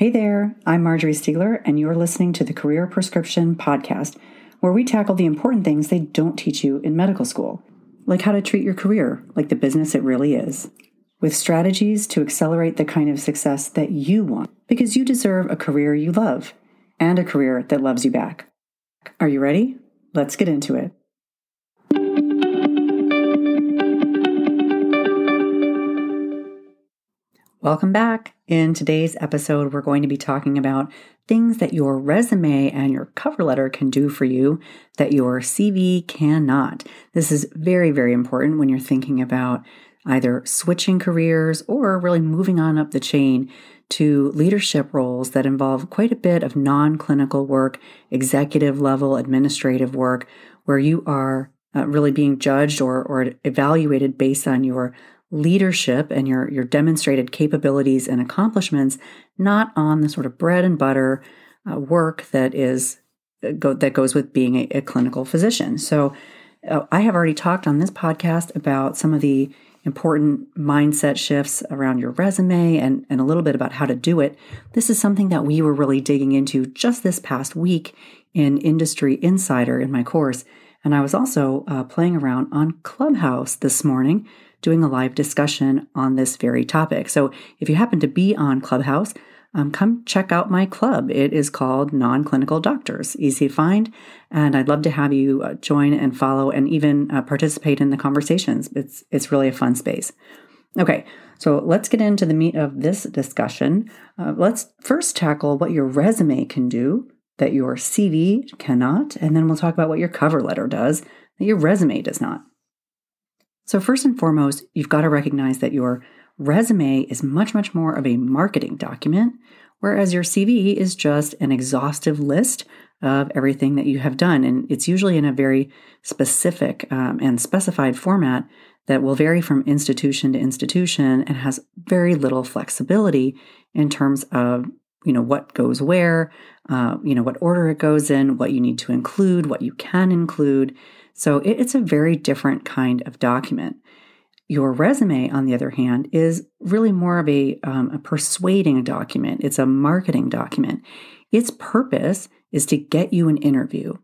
Hey there, I'm Marjorie Stiegler, and you're listening to the Career Prescription Podcast, where we tackle the important things they don't teach you in medical school, like how to treat your career like the business it really is, with strategies to accelerate the kind of success that you want, because you deserve a career you love and a career that loves you back. Are you ready? Let's get into it. Welcome back. In today's episode, we're going to be talking about things that your resume and your cover letter can do for you that your CV cannot. This is very, very important when you're thinking about either switching careers or really moving on up the chain to leadership roles that involve quite a bit of non clinical work, executive level administrative work, where you are uh, really being judged or, or evaluated based on your leadership and your, your demonstrated capabilities and accomplishments, not on the sort of bread and butter uh, work that is uh, go, that goes with being a, a clinical physician. So, uh, I have already talked on this podcast about some of the important mindset shifts around your resume and, and a little bit about how to do it. This is something that we were really digging into just this past week in Industry Insider in my course. And I was also uh, playing around on Clubhouse this morning doing a live discussion on this very topic. So if you happen to be on Clubhouse, um, come check out my club. It is called Non Clinical Doctors, easy to find. And I'd love to have you uh, join and follow and even uh, participate in the conversations. It's, it's really a fun space. Okay, so let's get into the meat of this discussion. Uh, let's first tackle what your resume can do that your CV cannot, and then we'll talk about what your cover letter does that your resume does not. So, first and foremost, you've got to recognize that your resume is much, much more of a marketing document, whereas your CV is just an exhaustive list of everything that you have done. And it's usually in a very specific um, and specified format that will vary from institution to institution and has very little flexibility in terms of you know what goes where uh, you know what order it goes in what you need to include what you can include so it's a very different kind of document. Your resume, on the other hand, is really more of a, um, a persuading document. It's a marketing document. Its purpose is to get you an interview.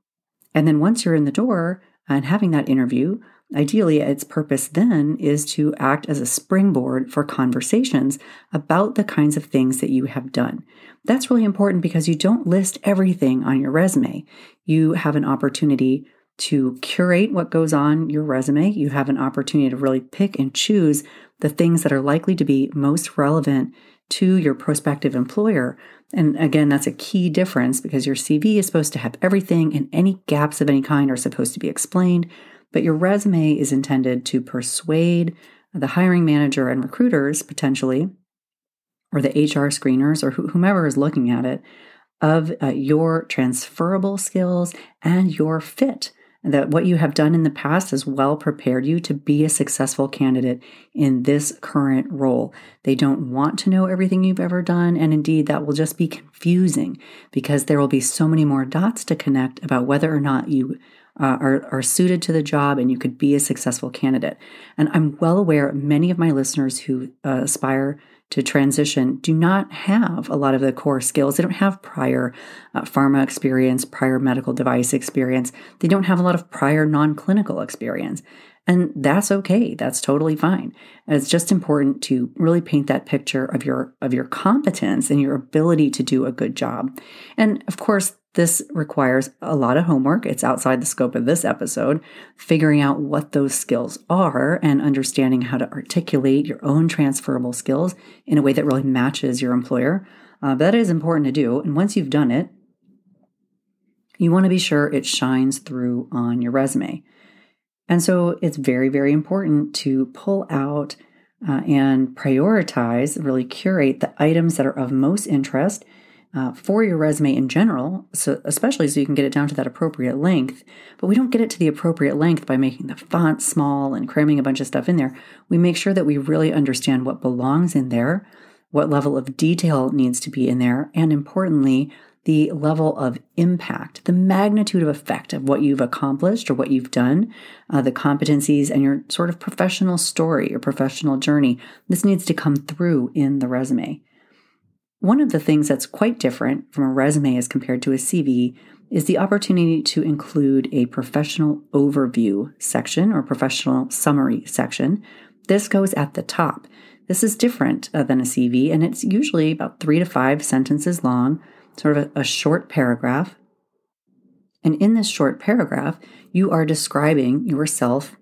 And then once you're in the door and having that interview, ideally its purpose then is to act as a springboard for conversations about the kinds of things that you have done. That's really important because you don't list everything on your resume. You have an opportunity to curate what goes on your resume. You have an opportunity to really pick and choose the things that are likely to be most relevant to your prospective employer. And again, that's a key difference because your CV is supposed to have everything and any gaps of any kind are supposed to be explained. But your resume is intended to persuade the hiring manager and recruiters potentially, or the HR screeners or whomever is looking at it, of uh, your transferable skills and your fit that what you have done in the past has well prepared you to be a successful candidate in this current role. They don't want to know everything you've ever done. And indeed, that will just be confusing because there will be so many more dots to connect about whether or not you uh, are, are suited to the job and you could be a successful candidate. And I'm well aware many of my listeners who uh, aspire to transition do not have a lot of the core skills. They don't have prior uh, pharma experience, prior medical device experience. They don't have a lot of prior non clinical experience. And that's okay. That's totally fine. And it's just important to really paint that picture of your of your competence and your ability to do a good job. And of course, this requires a lot of homework. It's outside the scope of this episode, figuring out what those skills are and understanding how to articulate your own transferable skills in a way that really matches your employer. Uh, that is important to do. And once you've done it, you want to be sure it shines through on your resume. And so it's very, very important to pull out uh, and prioritize, really curate the items that are of most interest uh, for your resume in general, so especially so you can get it down to that appropriate length. But we don't get it to the appropriate length by making the font small and cramming a bunch of stuff in there. We make sure that we really understand what belongs in there, what level of detail needs to be in there, and importantly, the level of impact, the magnitude of effect of what you've accomplished or what you've done, uh, the competencies, and your sort of professional story your professional journey. This needs to come through in the resume. One of the things that's quite different from a resume as compared to a CV is the opportunity to include a professional overview section or professional summary section. This goes at the top. This is different uh, than a CV, and it's usually about three to five sentences long, sort of a, a short paragraph. And in this short paragraph, you are describing yourself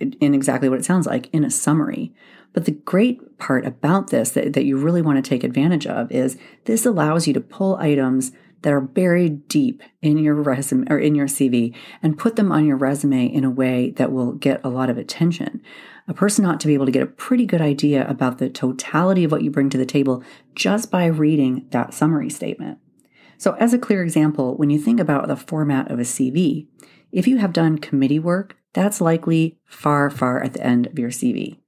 in exactly what it sounds like in a summary. But the great part about this that, that you really want to take advantage of is this allows you to pull items that are buried deep in your resume or in your CV and put them on your resume in a way that will get a lot of attention. A person ought to be able to get a pretty good idea about the totality of what you bring to the table just by reading that summary statement. So, as a clear example, when you think about the format of a CV, if you have done committee work, that's likely far, far at the end of your CV.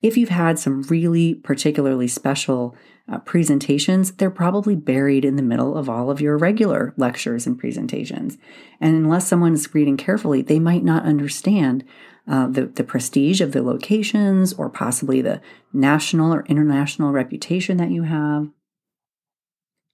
If you've had some really particularly special uh, presentations, they're probably buried in the middle of all of your regular lectures and presentations. And unless someone is reading carefully, they might not understand uh, the, the prestige of the locations or possibly the national or international reputation that you have.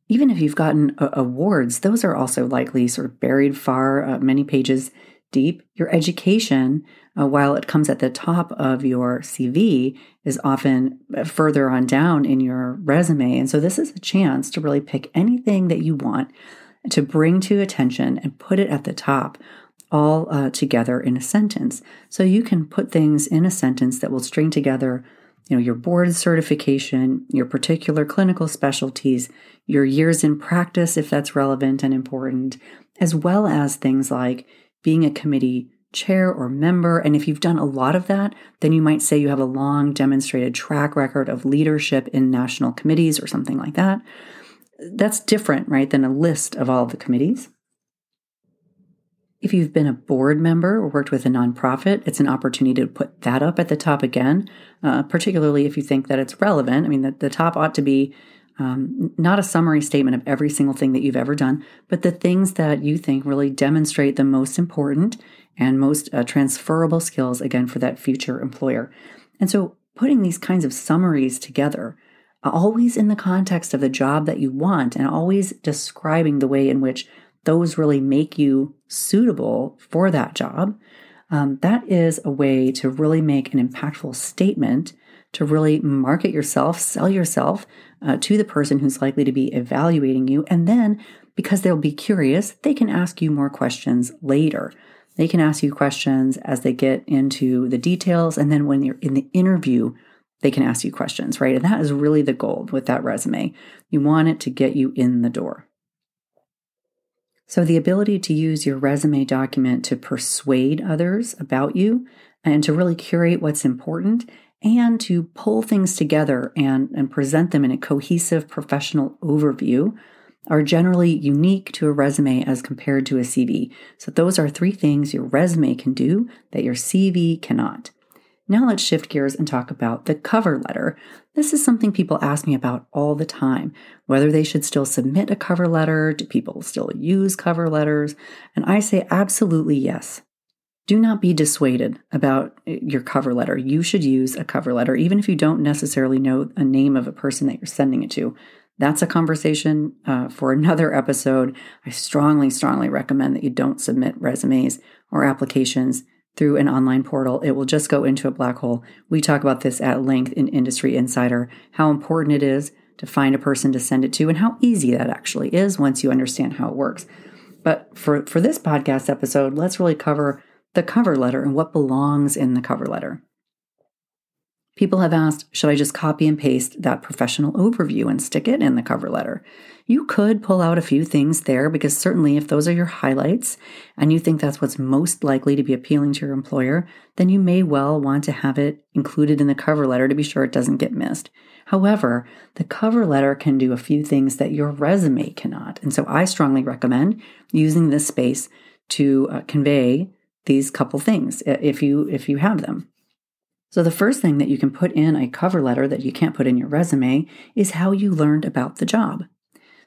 Even if you've gotten uh, awards, those are also likely sort of buried far uh, many pages deep. Your education, uh, while it comes at the top of your CV, is often uh, further on down in your resume. And so this is a chance to really pick anything that you want to bring to attention and put it at the top all uh, together in a sentence. So you can put things in a sentence that will string together you know your board certification your particular clinical specialties your years in practice if that's relevant and important as well as things like being a committee chair or member. And if you've done a lot of that, then you might say you have a long demonstrated track record of leadership in national committees or something like that. That's different, right, than a list of all of the committees. If you've been a board member or worked with a nonprofit, it's an opportunity to put that up at the top again, uh, particularly if you think that it's relevant. I mean, the, the top ought to be um, not a summary statement of every single thing that you've ever done, but the things that you think really demonstrate the most important and most uh, transferable skills, again, for that future employer. And so putting these kinds of summaries together, always in the context of the job that you want, and always describing the way in which those really make you suitable for that job, um, that is a way to really make an impactful statement to really market yourself, sell yourself uh, to the person who's likely to be evaluating you. And then, because they'll be curious, they can ask you more questions later. They can ask you questions as they get into the details. And then when you're in the interview, they can ask you questions, right? And that is really the goal with that resume. You want it to get you in the door. So, the ability to use your resume document to persuade others about you and to really curate what's important and to pull things together and, and present them in a cohesive professional overview are generally unique to a resume as compared to a CV. So, those are three things your resume can do that your CV cannot. Now, let's shift gears and talk about the cover letter. This is something people ask me about all the time whether they should still submit a cover letter, do people still use cover letters? And I say absolutely yes. Do not be dissuaded about uh, your cover letter. You should use a cover letter, even if you don't necessarily know a name of a person that you're sending it to. That's a conversation uh, for another episode. I strongly, strongly recommend that you don't submit resumes or applications through an online portal. It will just go into a black hole. We talk about this at length in Industry Insider, how important it is to find a person to send it to and how easy that actually is once you understand how it works. But for, for this podcast episode, let's really cover the cover letter and what belongs in the cover letter. People have asked, should I just copy and paste that professional overview and stick it in the cover letter? You could pull out a few things there because certainly if those are your highlights and you think that's what's most likely to be appealing to your employer, then you may well want to have it included in the cover letter to be sure it doesn't get missed. However, the cover letter can do a few things that your resume cannot. And so I strongly recommend using this space to uh, convey these couple things if you if you have them. So the first thing that you can put in a cover letter that you can't put in your resume is how you learned about the job.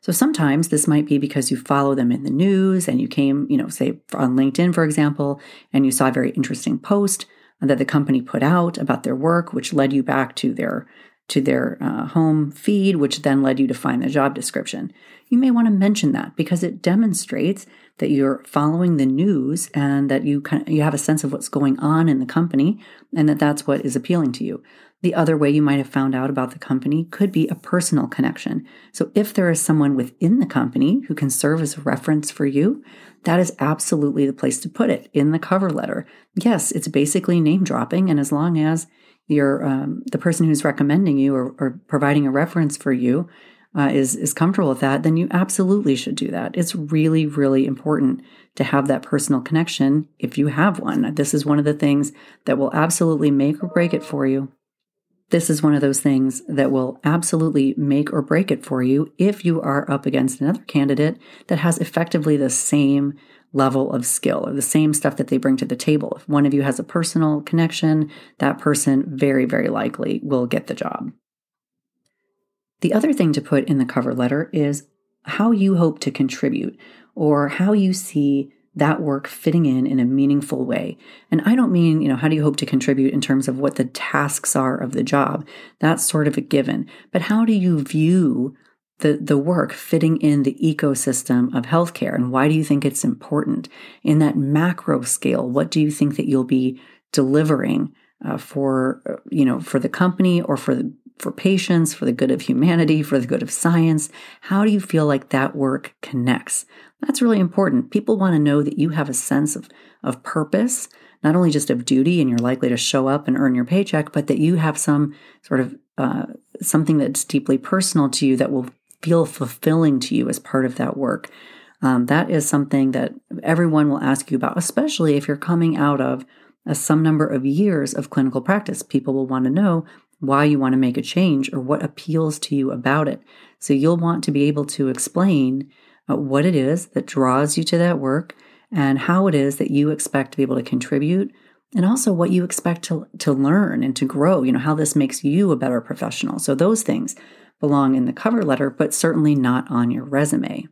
So sometimes this might be because you follow them in the news and you came, you know, say on LinkedIn for example, and you saw a very interesting post that the company put out about their work which led you back to their to their uh, home feed, which then led you to find the job description. You may want to mention that because it demonstrates that you're following the news and that you kind of, you have a sense of what's going on in the company and that that's what is appealing to you. The other way you might have found out about the company could be a personal connection. So if there is someone within the company who can serve as a reference for you, that is absolutely the place to put it in the cover letter. Yes, it's basically name dropping, and as long as you're um, the person who's recommending you or, or providing a reference for you uh, is is comfortable with that, then you absolutely should do that. It's really, really important to have that personal connection if you have one. This is one of the things that will absolutely make or break it for you. This is one of those things that will absolutely make or break it for you if you are up against another candidate that has effectively the same level of skill or the same stuff that they bring to the table. If one of you has a personal connection, that person very, very likely will get the job. The other thing to put in the cover letter is how you hope to contribute or how you see that work fitting in in a meaningful way. And I don't mean, you know, how do you hope to contribute in terms of what the tasks are of the job? That's sort of a given. But how do you view the, the work fitting in the ecosystem of healthcare? And why do you think it's important? In that macro scale, what do you think that you'll be delivering uh, for, uh, you know, for the company or for the for patients, for the good of humanity, for the good of science? How do you feel like that work connects? That's really important. People want to know that you have a sense of, of purpose, not only just of duty and you're likely to show up and earn your paycheck, but that you have some sort of uh, something that's deeply personal to you that will feel fulfilling to you as part of that work. Um, that is something that everyone will ask you about, especially if you're coming out of a, some number of years of clinical practice. People will want to know why you want to make a change or what appeals to you about it. So you'll want to be able to explain uh, what it is that draws you to that work and how it is that you expect to be able to contribute and also what you expect to, to learn and to grow, you know, how this makes you a better professional. So those things belong in the cover letter, but certainly not on your resume.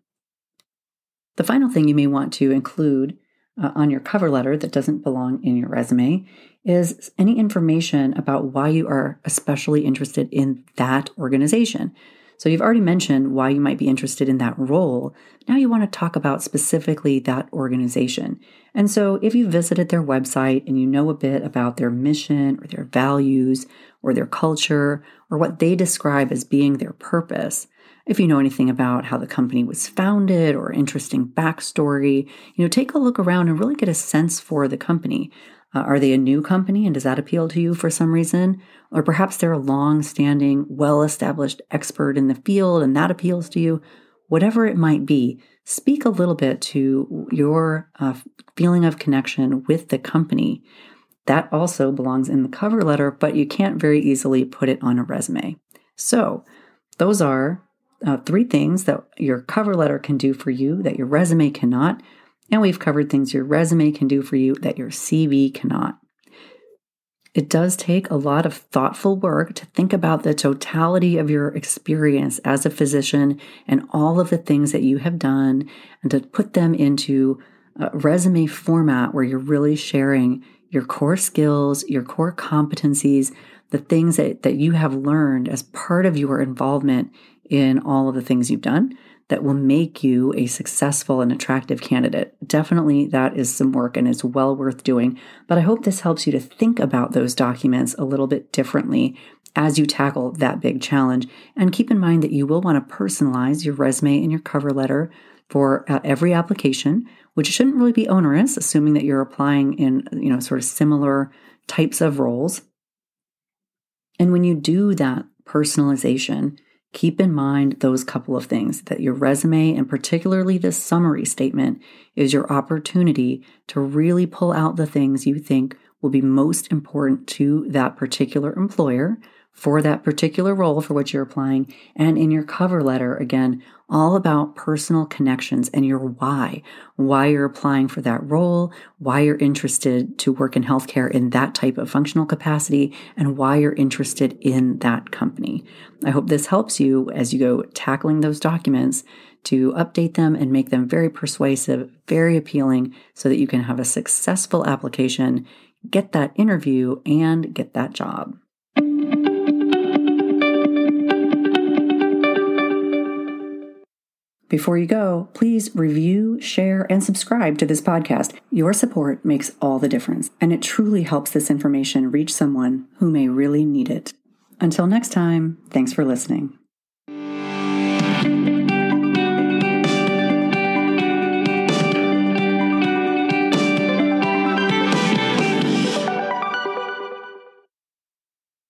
The final thing you may want to include uh, on your cover letter that doesn't belong in your resume is any information about why you are especially interested in that organization. So you've already mentioned why you might be interested in that role. Now you want to talk about specifically that organization. And so if you visited their website and you know a bit about their mission or their values or their culture or what they describe as being their purpose, if you know anything about how the company was founded or interesting backstory, you know, take a look around and really get a sense for the company. Uh, are they a new company and does that appeal to you for some reason? Or perhaps they're a long standing, well established expert in the field and that appeals to you. Whatever it might be, speak a little bit to your uh, feeling of connection with the company. That also belongs in the cover letter, but you can't very easily put it on a resume. So, those are uh, three things that your cover letter can do for you that your resume cannot. And we've covered things your resume can do for you that your CV cannot. It does take a lot of thoughtful work to think about the totality of your experience as a physician and all of the things that you have done and to put them into a resume format where you're really sharing your core skills, your core competencies, the things that, that you have learned as part of your involvement in all of the things you've done that will make you a successful and attractive candidate. Definitely, that is some work and is well worth doing. But I hope this helps you to think about those documents a little bit differently as you tackle that big challenge. And keep in mind that you will want to personalize your resume and your cover letter for uh, every application, which shouldn't really be onerous, assuming that you're applying in, you know, sort of similar types of roles. And when you do that personalization, keep in mind those couple of things that your resume and particularly this summary statement is your opportunity to really pull out the things you think will be most important to that particular employer for that particular role for which you're applying. And in your cover letter, again, all about personal connections and your why, why you're applying for that role, why you're interested to work in healthcare in that type of functional capacity, and why you're interested in that company. I hope this helps you as you go tackling those documents to update them and make them very persuasive, very appealing, so that you can have a successful application, get that interview, and get that job. Before you go, please review, share, and subscribe to this podcast. Your support makes all the difference, and it truly helps this information reach someone who may really need it. Until next time, thanks for listening.